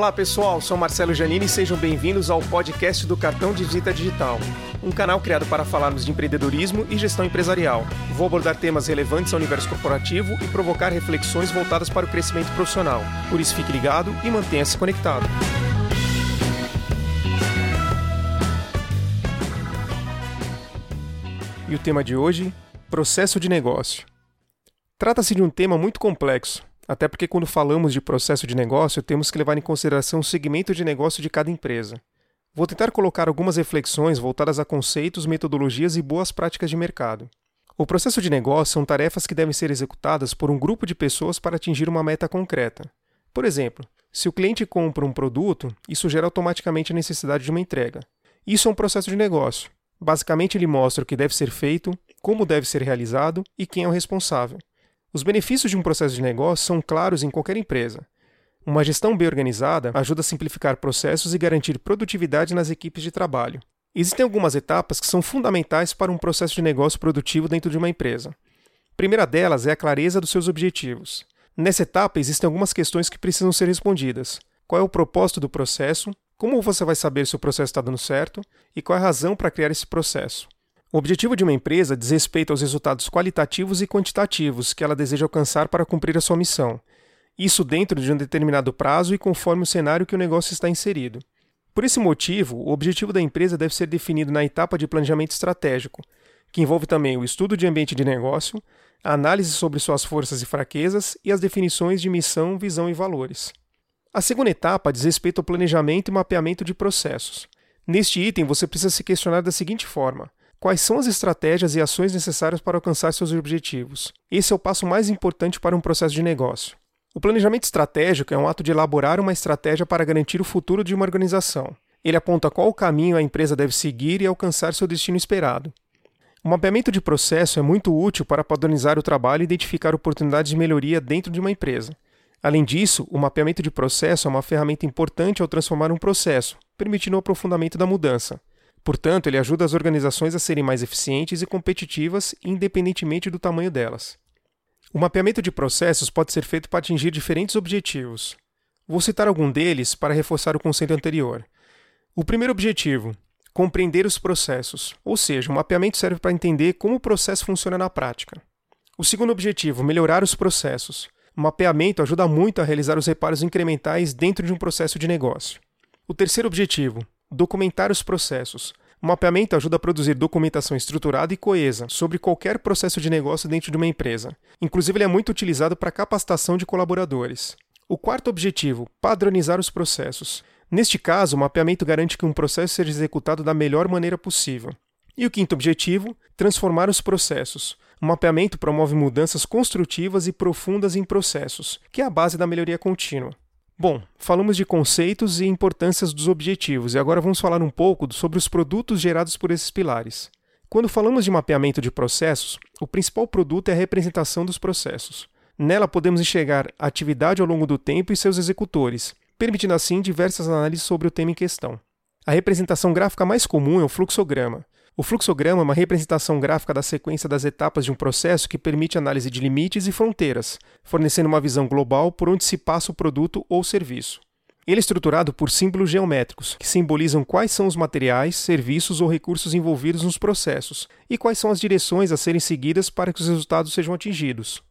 Olá pessoal, sou Marcelo Janini e sejam bem-vindos ao podcast do Cartão de Visita Digital, um canal criado para falarmos de empreendedorismo e gestão empresarial. Vou abordar temas relevantes ao universo corporativo e provocar reflexões voltadas para o crescimento profissional. Por isso, fique ligado e mantenha-se conectado. E o tema de hoje: processo de negócio. Trata-se de um tema muito complexo, até porque, quando falamos de processo de negócio, temos que levar em consideração o segmento de negócio de cada empresa. Vou tentar colocar algumas reflexões voltadas a conceitos, metodologias e boas práticas de mercado. O processo de negócio são tarefas que devem ser executadas por um grupo de pessoas para atingir uma meta concreta. Por exemplo, se o cliente compra um produto, isso gera automaticamente a necessidade de uma entrega. Isso é um processo de negócio. Basicamente, ele mostra o que deve ser feito, como deve ser realizado e quem é o responsável. Os benefícios de um processo de negócio são claros em qualquer empresa. Uma gestão bem organizada ajuda a simplificar processos e garantir produtividade nas equipes de trabalho. Existem algumas etapas que são fundamentais para um processo de negócio produtivo dentro de uma empresa. A primeira delas é a clareza dos seus objetivos. Nessa etapa, existem algumas questões que precisam ser respondidas. Qual é o propósito do processo? Como você vai saber se o processo está dando certo? E qual é a razão para criar esse processo? O objetivo de uma empresa diz respeito aos resultados qualitativos e quantitativos que ela deseja alcançar para cumprir a sua missão. Isso dentro de um determinado prazo e conforme o cenário que o negócio está inserido. Por esse motivo, o objetivo da empresa deve ser definido na etapa de planejamento estratégico, que envolve também o estudo de ambiente de negócio, a análise sobre suas forças e fraquezas e as definições de missão, visão e valores. A segunda etapa diz respeito ao planejamento e mapeamento de processos. Neste item, você precisa se questionar da seguinte forma: Quais são as estratégias e ações necessárias para alcançar seus objetivos? Esse é o passo mais importante para um processo de negócio. O planejamento estratégico é um ato de elaborar uma estratégia para garantir o futuro de uma organização. Ele aponta qual caminho a empresa deve seguir e alcançar seu destino esperado. O mapeamento de processo é muito útil para padronizar o trabalho e identificar oportunidades de melhoria dentro de uma empresa. Além disso, o mapeamento de processo é uma ferramenta importante ao transformar um processo, permitindo o aprofundamento da mudança. Portanto, ele ajuda as organizações a serem mais eficientes e competitivas, independentemente do tamanho delas. O mapeamento de processos pode ser feito para atingir diferentes objetivos. Vou citar algum deles para reforçar o conceito anterior. O primeiro objetivo: compreender os processos, ou seja, o mapeamento serve para entender como o processo funciona na prática. O segundo objetivo: melhorar os processos. O mapeamento ajuda muito a realizar os reparos incrementais dentro de um processo de negócio. O terceiro objetivo: Documentar os processos. O mapeamento ajuda a produzir documentação estruturada e coesa sobre qualquer processo de negócio dentro de uma empresa. Inclusive, ele é muito utilizado para capacitação de colaboradores. O quarto objetivo: padronizar os processos. Neste caso, o mapeamento garante que um processo seja executado da melhor maneira possível. E o quinto objetivo: transformar os processos. O mapeamento promove mudanças construtivas e profundas em processos, que é a base da melhoria contínua. Bom, falamos de conceitos e importâncias dos objetivos e agora vamos falar um pouco sobre os produtos gerados por esses pilares. Quando falamos de mapeamento de processos, o principal produto é a representação dos processos. Nela podemos enxergar a atividade ao longo do tempo e seus executores, permitindo assim diversas análises sobre o tema em questão. A representação gráfica mais comum é o fluxograma, o fluxograma é uma representação gráfica da sequência das etapas de um processo que permite análise de limites e fronteiras, fornecendo uma visão global por onde se passa o produto ou serviço. Ele é estruturado por símbolos geométricos, que simbolizam quais são os materiais, serviços ou recursos envolvidos nos processos e quais são as direções a serem seguidas para que os resultados sejam atingidos.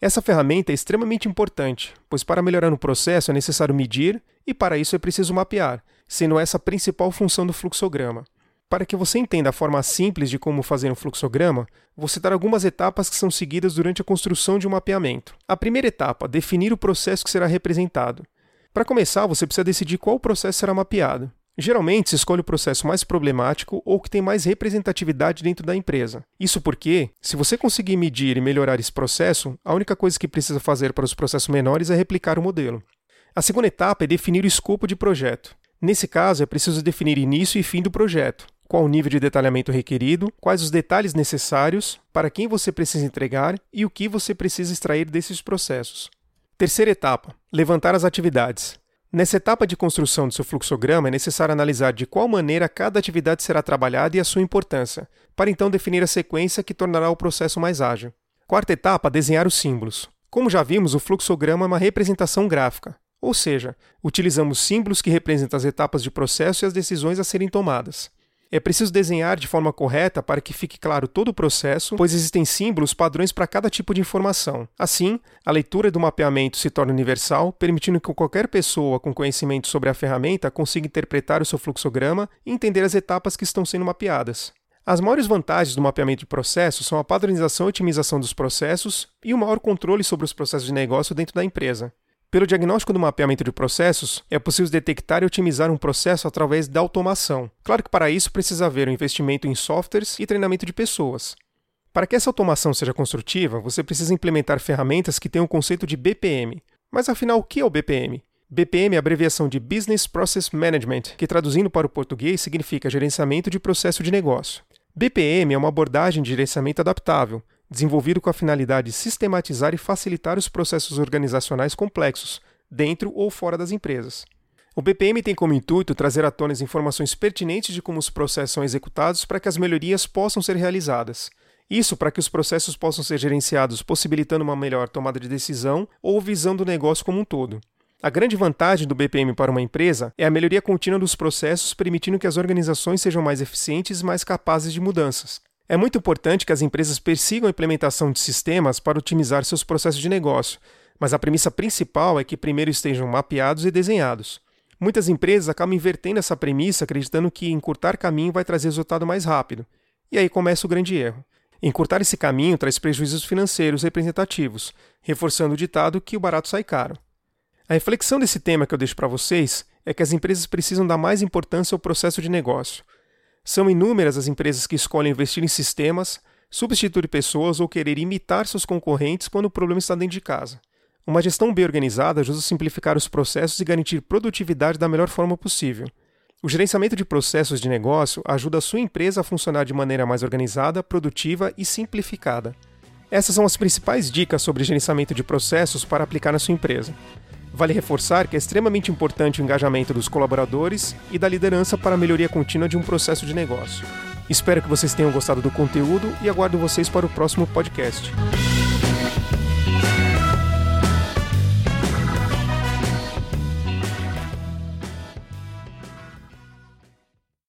Essa ferramenta é extremamente importante, pois para melhorar um processo é necessário medir e para isso é preciso mapear, sendo essa a principal função do fluxograma. Para que você entenda a forma simples de como fazer um fluxograma, vou citar algumas etapas que são seguidas durante a construção de um mapeamento. A primeira etapa, definir o processo que será representado. Para começar, você precisa decidir qual processo será mapeado. Geralmente, se escolhe o processo mais problemático ou que tem mais representatividade dentro da empresa. Isso porque, se você conseguir medir e melhorar esse processo, a única coisa que precisa fazer para os processos menores é replicar o modelo. A segunda etapa é definir o escopo de projeto. Nesse caso, é preciso definir início e fim do projeto qual o nível de detalhamento requerido, quais os detalhes necessários, para quem você precisa entregar e o que você precisa extrair desses processos. Terceira etapa: levantar as atividades. Nessa etapa de construção do seu fluxograma, é necessário analisar de qual maneira cada atividade será trabalhada e a sua importância, para então definir a sequência que tornará o processo mais ágil. Quarta etapa: desenhar os símbolos. Como já vimos, o fluxograma é uma representação gráfica. Ou seja, utilizamos símbolos que representam as etapas de processo e as decisões a serem tomadas. É preciso desenhar de forma correta para que fique claro todo o processo, pois existem símbolos padrões para cada tipo de informação. Assim, a leitura do mapeamento se torna universal, permitindo que qualquer pessoa com conhecimento sobre a ferramenta consiga interpretar o seu fluxograma e entender as etapas que estão sendo mapeadas. As maiores vantagens do mapeamento de processos são a padronização e otimização dos processos e o maior controle sobre os processos de negócio dentro da empresa. Pelo diagnóstico do mapeamento de processos, é possível detectar e otimizar um processo através da automação. Claro que para isso precisa haver um investimento em softwares e treinamento de pessoas. Para que essa automação seja construtiva, você precisa implementar ferramentas que tenham o conceito de BPM. Mas afinal, o que é o BPM? BPM é a abreviação de Business Process Management, que traduzindo para o português significa gerenciamento de processo de negócio. BPM é uma abordagem de gerenciamento adaptável, desenvolvido com a finalidade de sistematizar e facilitar os processos organizacionais complexos, dentro ou fora das empresas. O BPM tem como intuito trazer à tona as informações pertinentes de como os processos são executados para que as melhorias possam ser realizadas. Isso para que os processos possam ser gerenciados, possibilitando uma melhor tomada de decisão ou visão do negócio como um todo. A grande vantagem do BPM para uma empresa é a melhoria contínua dos processos, permitindo que as organizações sejam mais eficientes e mais capazes de mudanças. É muito importante que as empresas persigam a implementação de sistemas para otimizar seus processos de negócio, mas a premissa principal é que primeiro estejam mapeados e desenhados. Muitas empresas acabam invertendo essa premissa, acreditando que encurtar caminho vai trazer resultado mais rápido. E aí começa o grande erro. Encurtar esse caminho traz prejuízos financeiros representativos, reforçando o ditado que o barato sai caro. A reflexão desse tema que eu deixo para vocês é que as empresas precisam dar mais importância ao processo de negócio. São inúmeras as empresas que escolhem investir em sistemas, substituir pessoas ou querer imitar seus concorrentes quando o problema está dentro de casa. Uma gestão bem organizada ajuda a simplificar os processos e garantir produtividade da melhor forma possível. O gerenciamento de processos de negócio ajuda a sua empresa a funcionar de maneira mais organizada, produtiva e simplificada. Essas são as principais dicas sobre gerenciamento de processos para aplicar na sua empresa. Vale reforçar que é extremamente importante o engajamento dos colaboradores e da liderança para a melhoria contínua de um processo de negócio. Espero que vocês tenham gostado do conteúdo e aguardo vocês para o próximo podcast.